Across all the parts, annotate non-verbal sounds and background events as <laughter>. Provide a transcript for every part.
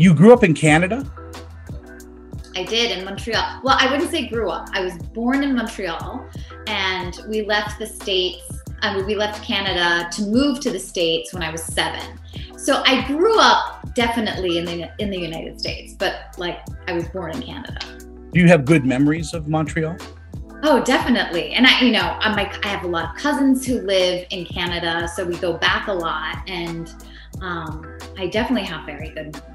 You grew up in Canada? I did in Montreal. Well, I wouldn't say grew up. I was born in Montreal and we left the States. I mean, we left Canada to move to the States when I was seven. So I grew up definitely in the in the United States, but like I was born in Canada. Do you have good memories of Montreal? Oh, definitely. And I, you know, I'm like I have a lot of cousins who live in Canada, so we go back a lot, and um, I definitely have very good memories of there.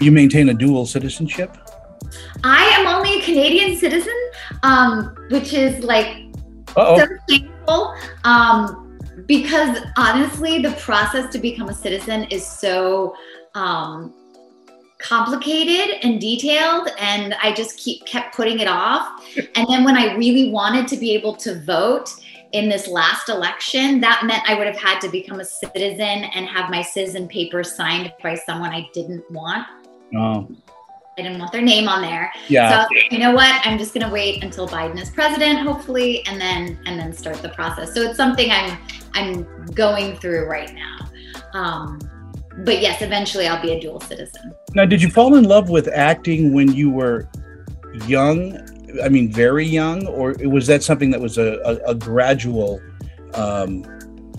You maintain a dual citizenship? I am only a Canadian citizen, um, which is like Uh-oh. so painful. Um, because honestly, the process to become a citizen is so um, complicated and detailed, and I just keep kept putting it off. <laughs> and then when I really wanted to be able to vote in this last election, that meant I would have had to become a citizen and have my citizen papers signed by someone I didn't want. Oh. I didn't want their name on there. Yeah. So you know what? I'm just gonna wait until Biden is president, hopefully, and then and then start the process. So it's something I'm I'm going through right now. Um, but yes, eventually I'll be a dual citizen. Now, did you fall in love with acting when you were young? I mean, very young, or was that something that was a, a, a gradual, um,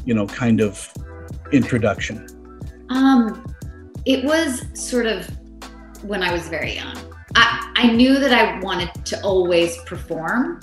you know, kind of introduction? Um, it was sort of when I was very young. I, I knew that I wanted to always perform,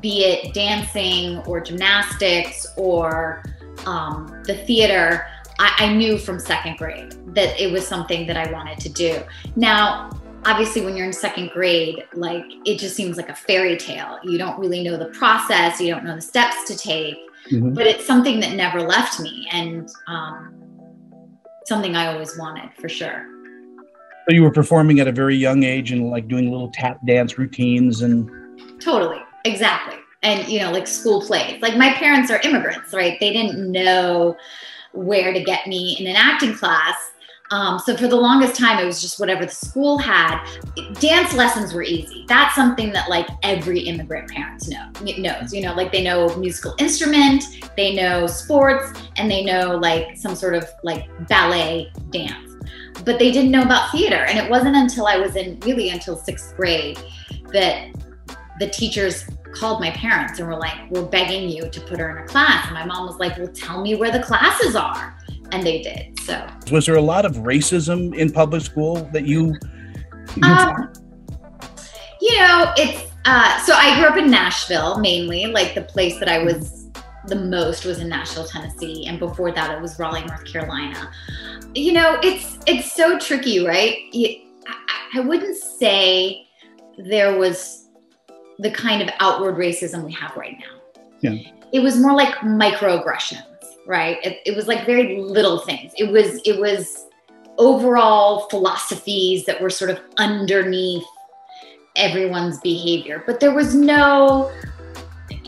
be it dancing or gymnastics or um, the theater. I, I knew from second grade that it was something that I wanted to do. Now, obviously when you're in second grade like it just seems like a fairy tale you don't really know the process you don't know the steps to take mm-hmm. but it's something that never left me and um, something i always wanted for sure so you were performing at a very young age and like doing little tap dance routines and totally, exactly. And you know, like school plays. Like my parents are immigrants, right? They didn't know where to get me in an acting class. Um, so for the longest time, it was just whatever the school had. Dance lessons were easy. That's something that like every immigrant parents know knows. You know, like they know musical instrument, they know sports, and they know like some sort of like ballet dance but they didn't know about theater. And it wasn't until I was in really until sixth grade that the teachers called my parents and were like, We're begging you to put her in a class. And my mom was like, Well, tell me where the classes are. And they did. So, was there a lot of racism in public school that you? Um, you know, it's uh, so I grew up in Nashville mainly, like the place that I was the most was in Nashville, Tennessee. And before that, it was Raleigh, North Carolina you know, it's it's so tricky, right? I wouldn't say there was the kind of outward racism we have right now. Yeah. It was more like microaggressions, right? It, it was like very little things. It was it was overall philosophies that were sort of underneath everyone's behavior, but there was no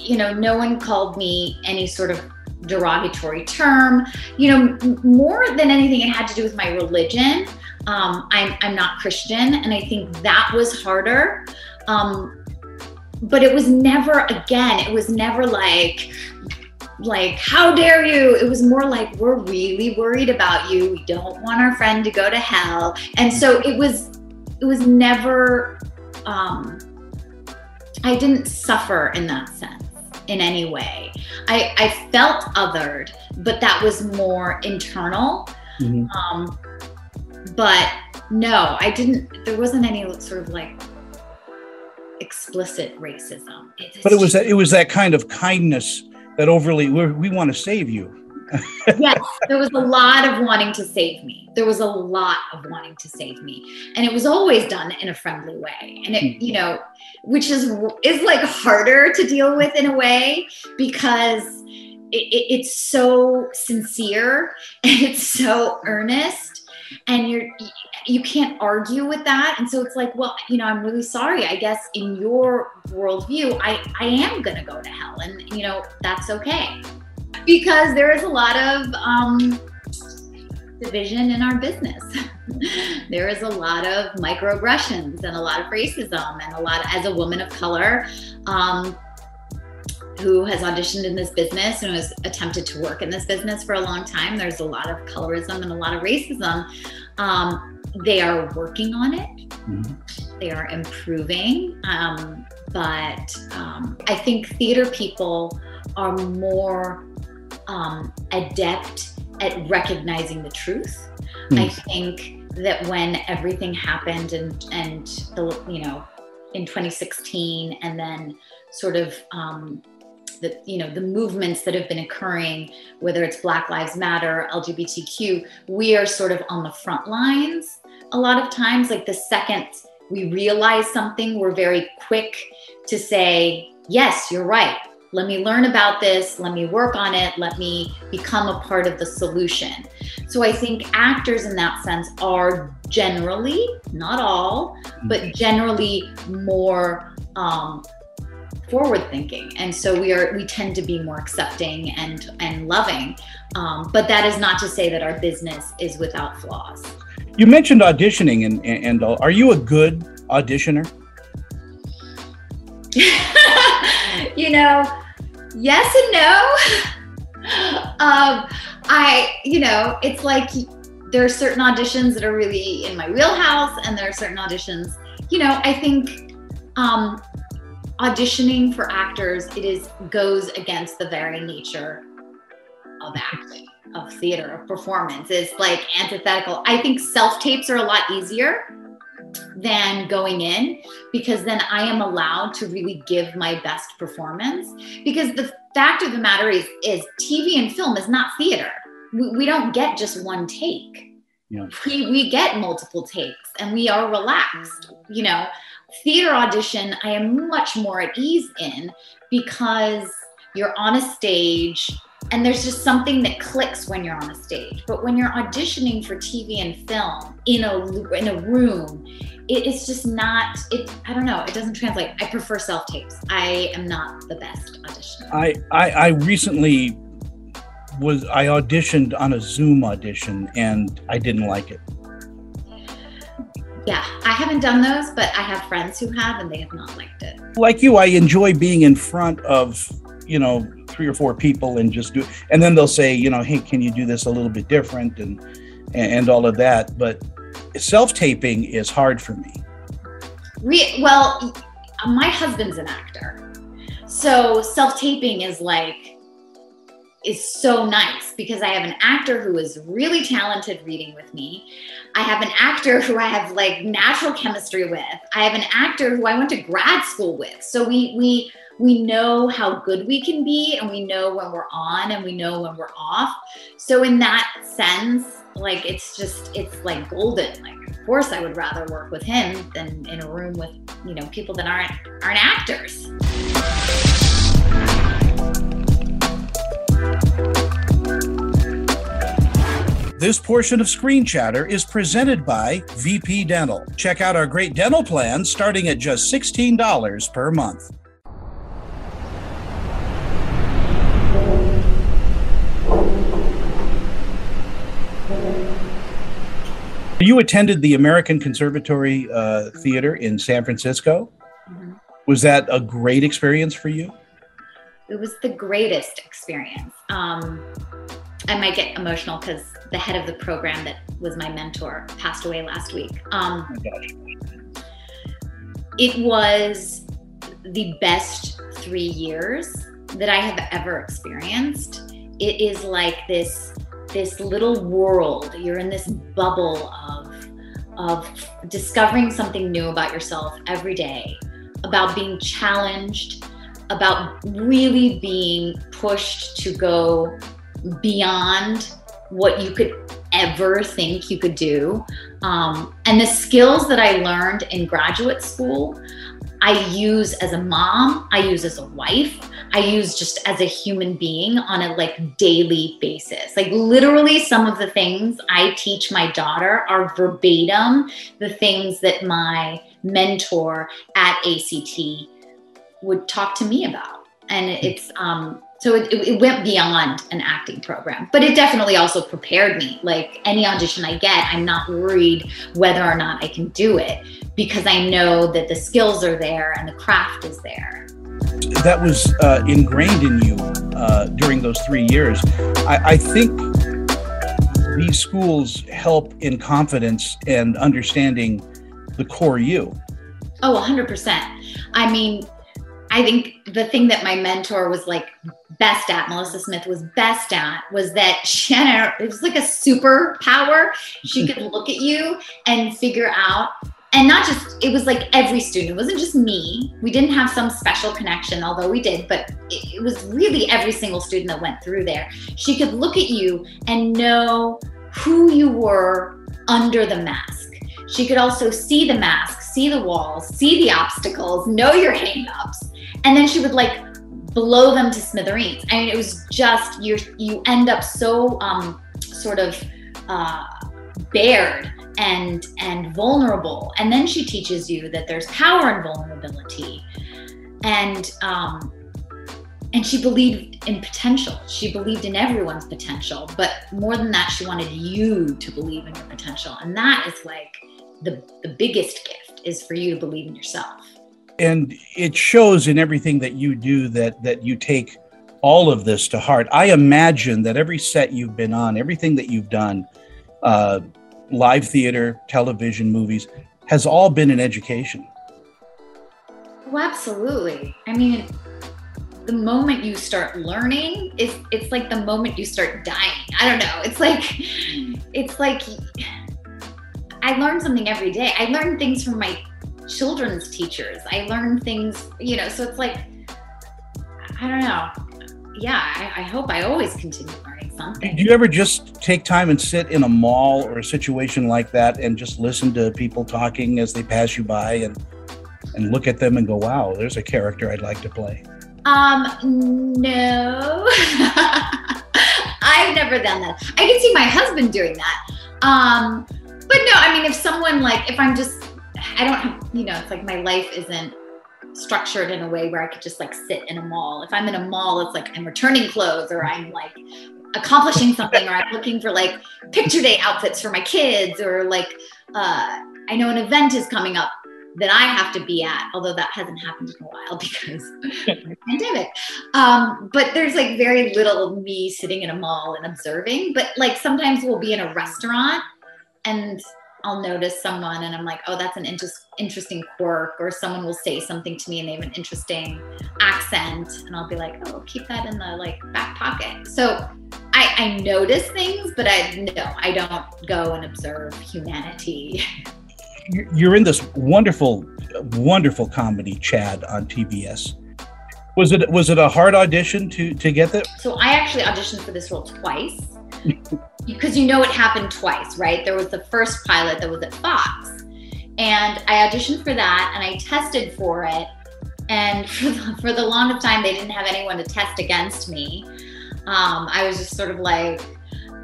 you know, no one called me any sort of derogatory term. You know, more than anything, it had to do with my religion. Um, I'm, I'm not Christian, and I think that was harder. Um, but it was never, again, it was never like, like, how dare you? It was more like, we're really worried about you. We don't want our friend to go to hell. And so it was, it was never, um, I didn't suffer in that sense in any way. I, I felt othered, but that was more internal. Mm-hmm. Um, but no, I didn't, there wasn't any sort of like explicit racism. It but it was that, it was that kind of kindness that overly, we want to save you yes, there was a lot of wanting to save me. There was a lot of wanting to save me. And it was always done in a friendly way. And it, mm-hmm. you know, which is is like harder to deal with in a way because it, it, it's so sincere and it's so earnest and you're you can't argue with that and so it's like well you know i'm really sorry i guess in your worldview i i am gonna go to hell and you know that's okay because there is a lot of um, division in our business. <laughs> there is a lot of microaggressions and a lot of racism and a lot of, as a woman of color um, who has auditioned in this business and has attempted to work in this business for a long time. There's a lot of colorism and a lot of racism. Um, they are working on it. Mm-hmm. They are improving. Um, but um, I think theater people are more um, adept at recognizing the truth. Mm. I think that when everything happened and and the you know in 2016 and then sort of um, the you know the movements that have been occurring whether it's black lives matter lgbtq we are sort of on the front lines a lot of times like the second we realize something we're very quick to say yes you're right let me learn about this let me work on it let me become a part of the solution. So i think actors in that sense are generally not all but generally more um, forward thinking. And so we are we tend to be more accepting and and loving. Um, but that is not to say that our business is without flaws. You mentioned auditioning and and, uh, are you a good auditioner you know yes and no <laughs> um, i you know it's like there are certain auditions that are really in my wheelhouse and there are certain auditions you know i think um, auditioning for actors, it is goes against the very nature of acting, of theater, of performance. It's like antithetical. I think self tapes are a lot easier than going in because then I am allowed to really give my best performance. Because the fact of the matter is, is TV and film is not theater. We, we don't get just one take. Yeah. We, we get multiple takes and we are relaxed. You know, theater audition, I am much more at ease in because you're on a stage and there's just something that clicks when you're on a stage. But when you're auditioning for TV and film in a in a room, it's just not. It I don't know. It doesn't translate. I prefer self tapes. I am not the best auditioner. I, I I recently was I auditioned on a Zoom audition and I didn't like it. Yeah, I haven't done those, but I have friends who have, and they have not liked it. Like you, I enjoy being in front of, you know, three or four people and just do. And then they'll say, you know, hey, can you do this a little bit different and and all of that. But self taping is hard for me. We well, my husband's an actor, so self taping is like is so nice because I have an actor who is really talented reading with me. I have an actor who I have like natural chemistry with. I have an actor who I went to grad school with. So we we we know how good we can be and we know when we're on and we know when we're off. So in that sense, like it's just it's like golden. Like of course I would rather work with him than in a room with, you know, people that aren't aren't actors. This portion of Screen Chatter is presented by VP Dental. Check out our great dental plans starting at just $16 per month. You attended the American Conservatory uh, Theater in San Francisco. Mm-hmm. Was that a great experience for you? It was the greatest experience. Um, I might get emotional because the head of the program that was my mentor passed away last week. Um, it was the best three years that I have ever experienced. It is like this this little world. You're in this bubble of discovering something new about yourself every day, about being challenged, about really being pushed to go beyond what you could ever think you could do. Um, and the skills that I learned in graduate school, I use as a mom, I use as a wife, I use just as a human being on a like daily basis. Like literally some of the things I teach my daughter are verbatim the things that my mentor at ACT would talk to me about. And it's um so it, it, went beyond an acting program but it definitely also prepared me like any audition i get i'm not worried whether or not i can do it because i know that the skills are there and the craft is there that was uh, ingrained in you uh, during those three years I, I think these schools help in confidence and understanding the core you. Oh, 100%. I mean, I think the thing that my mentor was like best at, Melissa Smith was best at, was that she had a, it was like a superpower. She could <laughs> look at you and figure out, and not just, it was like every student, it wasn't just me. We didn't have some special connection, although we did, but it, it was really every single student that went through there. She could look at you and know who you were under the mask. She could also see the mask, see the walls, see the obstacles, know your hangups and then she would like blow them to smithereens. I mean, it was just you you end up so um, sort of uh, bared and and vulnerable. And then she teaches you that there's power in vulnerability, and um, and she believed in potential. She believed in everyone's potential, but more than that, she wanted you to believe in your potential, and that is like the the biggest gift is for you to believe in yourself and it shows in everything that you do that that you take all of this to heart. I imagine that every set you've been on, everything that you've done, uh, live theater, television, movies, has all been an education. Oh, absolutely. I mean, the moment you start learning, it's it's like the moment you start dying. I don't know. It's like it's like I learn something every day. I learn things from my children's teachers. I learn things, you know, so it's like, I don't know. Yeah, I, I hope I always continue learning something. Do you ever just take time and sit in a mall or a situation like that and just listen to people talking as they pass you by and and look at them and go, wow, there's a character I'd like to play? Um, no. <laughs> I've never done that. I can see my husband doing that. Um, but no, I mean, if someone like, if I'm just I don't have, you know, it's like my life isn't structured in a way where I could just like sit in a mall. If I'm in a mall, it's like I'm returning clothes or I'm like accomplishing something or I'm looking for like picture day outfits for my kids or like uh, I know an event is coming up that I have to be at, although that hasn't happened in a while <laughs> because of the pandemic. Um, but there's like very little me sitting in a mall and observing. But like sometimes we'll be in a restaurant and I'll notice someone and I'm like, oh, that's an inter- interesting quirk, or someone will say something to me and they have an interesting accent, and I'll be like, oh, keep that in the like back pocket. So I, I notice things, but I no, I don't go and observe humanity. You're in this wonderful, wonderful comedy, Chad, on TBS. Was it was it a hard audition to to get that? So I actually auditioned for this role twice because you know it happened twice, right? There was the first pilot that was at Fox, and I auditioned for that and I tested for it. And <laughs> for the, for the longest time, they didn't have anyone to test against me. Um, I was just sort of like,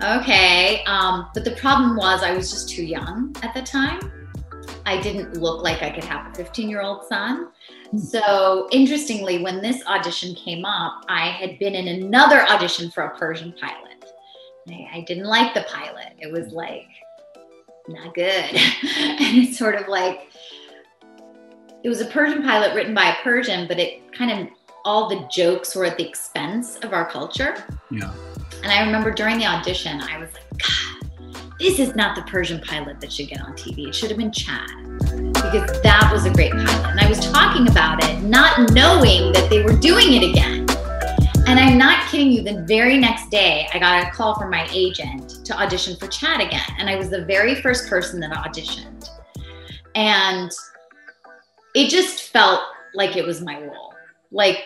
okay. Um, but the problem was, I was just too young at the time. I didn't look like I could have a 15 year old son. Hmm. So, interestingly, when this audition came up, I had been in another audition for a Persian pilot. I didn't like the pilot. It was like not good. <laughs> and it's sort of like it was a Persian pilot written by a Persian, but it kind of all the jokes were at the expense of our culture. Yeah. And I remember during the audition, I was like, God, this is not the Persian pilot that should get on TV. It should have been Chad. Because that was a great pilot. And I was talking about it, not knowing that they were doing it again. And I'm not kidding you, the very next day, I got a call from my agent to audition for Chad again. And I was the very first person that auditioned. And it just felt like it was my role. Like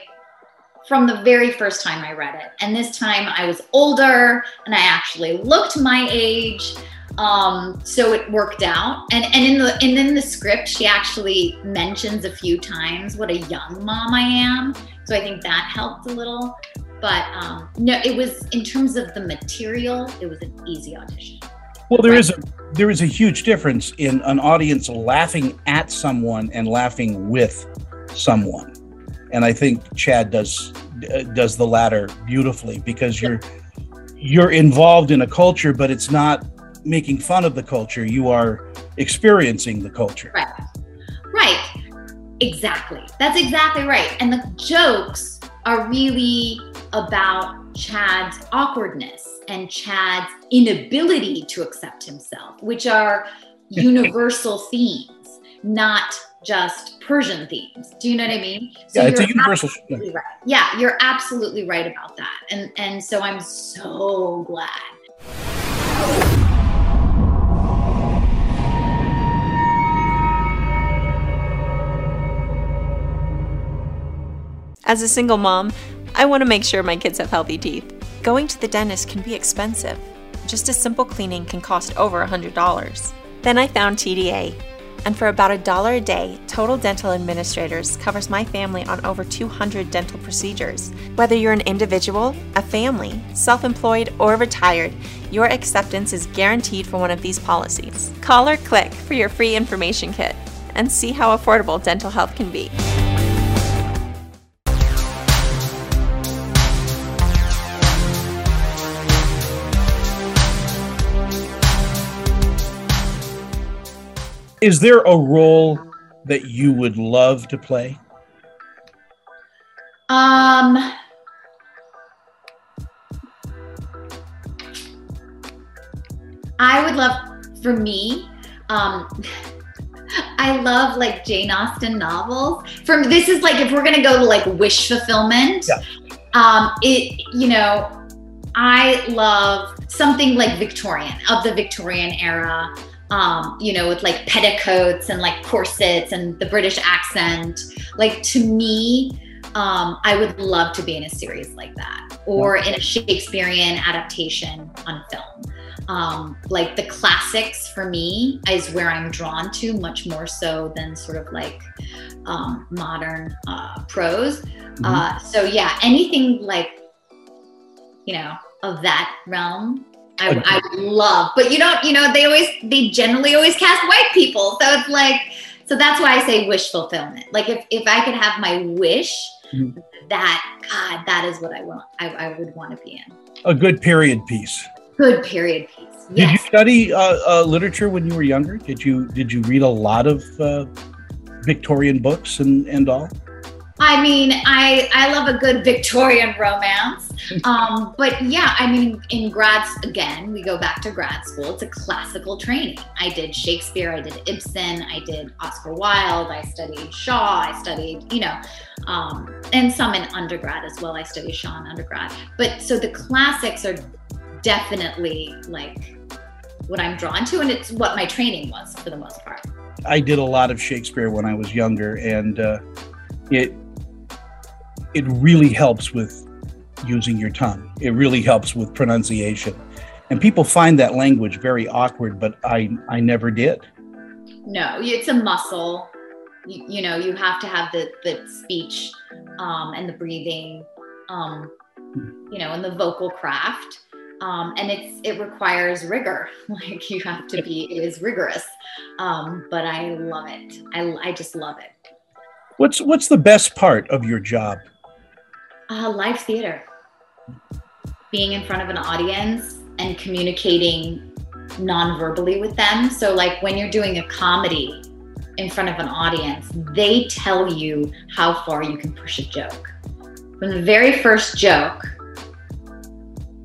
from the very first time I read it. And this time I was older and I actually looked my age. Um, so it worked out. And and in the and in the script, she actually mentions a few times what a young mom I am. So I think that helped a little. But um, no, it was in terms of the material, it was an easy audition. Well, there right. is a there is a huge difference in an audience laughing at someone and laughing with someone, and I think Chad does does the latter beautifully because you're you're involved in a culture, but it's not making fun of the culture. You are experiencing the culture. Right. Right. Exactly. That's exactly right. And the jokes are really about Chad's awkwardness and Chad's inability to accept himself, which are <laughs> universal themes, not just Persian themes. Do you know what I mean? So yeah, it's a universal. Yeah. Right. yeah, you're absolutely right about that. And and so I'm so glad. As a single mom, I want to make sure my kids have healthy teeth. Going to the dentist can be expensive. Just a simple cleaning can cost over $100. Then I found TDA, and for about a dollar a day, Total Dental Administrators covers my family on over 200 dental procedures. Whether you're an individual, a family, self employed, or retired, your acceptance is guaranteed for one of these policies. Call or click for your free information kit and see how affordable dental health can be. Is there a role that you would love to play? Um, I would love, for me, um, <laughs> I love like Jane Austen novels. From this is like if we're gonna go to like wish fulfillment, yeah. um, it you know, I love something like Victorian of the Victorian era um, you know, with like petticoats and like corsets and the British accent. Like to me, um, I would love to be in a series like that or in a Shakespearean adaptation on film. Um, like the classics for me is where I'm drawn to much more so than sort of like um, modern uh, prose. Mm-hmm. Uh, so yeah, anything like, you know, of that realm I, I love, but you don't, you know, they always, they generally always cast white people. So it's like, so that's why I say wish fulfillment. Like if, if I could have my wish, mm-hmm. that, God, that is what I want. I, I would want to be in. A good period piece. Good period piece. Yes. Did you study uh, uh, literature when you were younger? Did you, did you read a lot of uh, Victorian books and, and all? I mean, I I love a good Victorian romance. <laughs> Um, but yeah, I mean, in grads again, we go back to grad school. It's a classical training. I did Shakespeare, I did Ibsen, I did Oscar Wilde, I studied Shaw, I studied, you know, um, and some in undergrad as well. I studied Shaw in undergrad. But so the classics are definitely like what I'm drawn to, and it's what my training was for the most part. I did a lot of Shakespeare when I was younger, and uh, it it really helps with using your tongue. It really helps with pronunciation. And people find that language very awkward, but I, I never did. No, it's a muscle. You, you know, you have to have the, the speech um, and the breathing, um, you know, and the vocal craft. Um, and it's it requires rigor. <laughs> Like you have to be, it is rigorous. Um, but I love it. I, I just love it. What's what's the best part of your job? Uh, live theater. Being in front of an audience and communicating non-verbally with them. So, like when you're doing a comedy in front of an audience, they tell you how far you can push a joke. From the very first joke,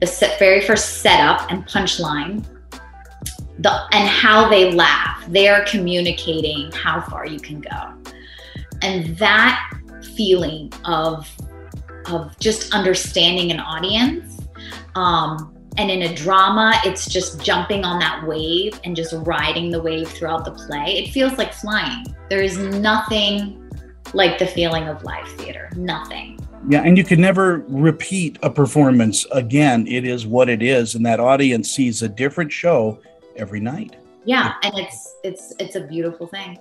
the set, very first setup and punchline, the and how they laugh, they are communicating how far you can go. And that feeling of of just understanding an audience. Um, and in a drama, it's just jumping on that wave and just riding the wave throughout the play. It feels like flying. There is nothing like the feeling of live theater. Nothing. Yeah, and you can never repeat a performance again. It is what it is, and that audience sees a different show every night. Yeah, and it's it's it's a beautiful thing.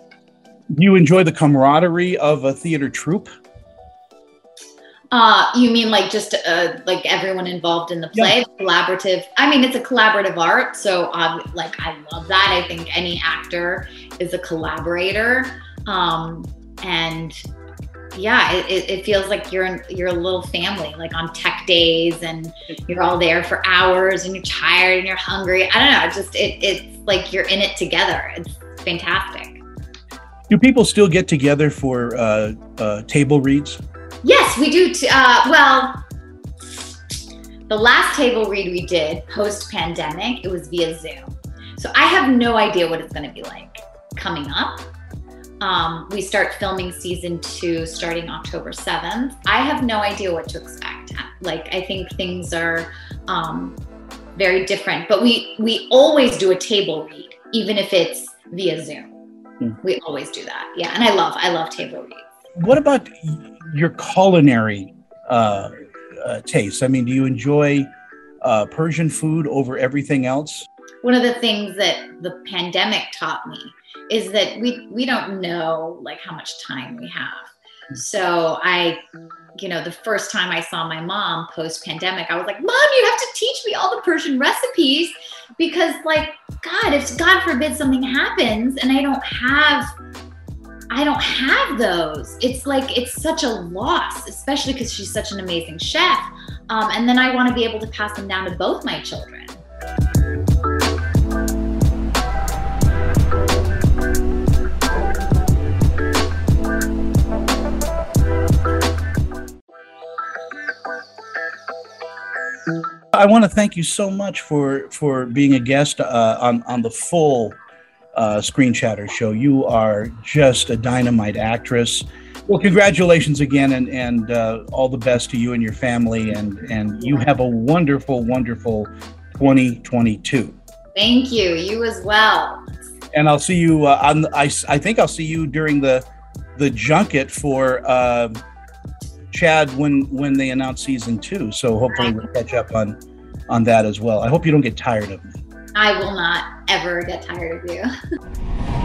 Do you enjoy the camaraderie of a theater troupe? Uh, you mean like just uh, like everyone involved in the play, yeah. collaborative? I mean, it's a collaborative art, so um, like I love that. I think any actor is a collaborator, um, and yeah, it, it feels like you're in, you're a little family, like on tech days, and you're all there for hours, and you're tired and you're hungry. I don't know, just it, it's like you're in it together. It's fantastic. Do people still get together for uh, uh, table reads? Yes, we do. T- uh, well, The last table read we did post pandemic, it was via Zoom. So I have no idea what it's going to be like coming up. Um, we start filming season two starting October 7th. I have no idea what to expect. Like, I think things are um, very different, but we, we always do a table read, even if it's via Zoom. Hmm. We always do that. Yeah. And I love, I love table reads. What about your culinary uh, uh, tastes? I mean, do you enjoy uh, Persian food over everything else? One of the things that the pandemic taught me is that we we don't know like how much time we have. So I, you know, the first time I saw my mom post pandemic, I was like, "Mom, you have to teach me all the Persian recipes because like God, if God forbid something happens and I don't have I don't have those. It's like it's such a loss, especially because she's such an amazing chef. Um, and then I want to be able to pass them down to both my children. I want to thank you so much for for being a guest uh, on on the full uh, Screen Chatter show. You are just a dynamite actress. Well, congratulations again, and and uh, all the best to you and your family, and and you have a wonderful, wonderful 2022. Thank you. You as well. And I'll see you uh, on. I I think I'll see you during the the junket for uh, Chad when when they announce season two. So hopefully we'll catch up on on that as well. I hope you don't get tired of me. I will not ever get tired of you. <laughs>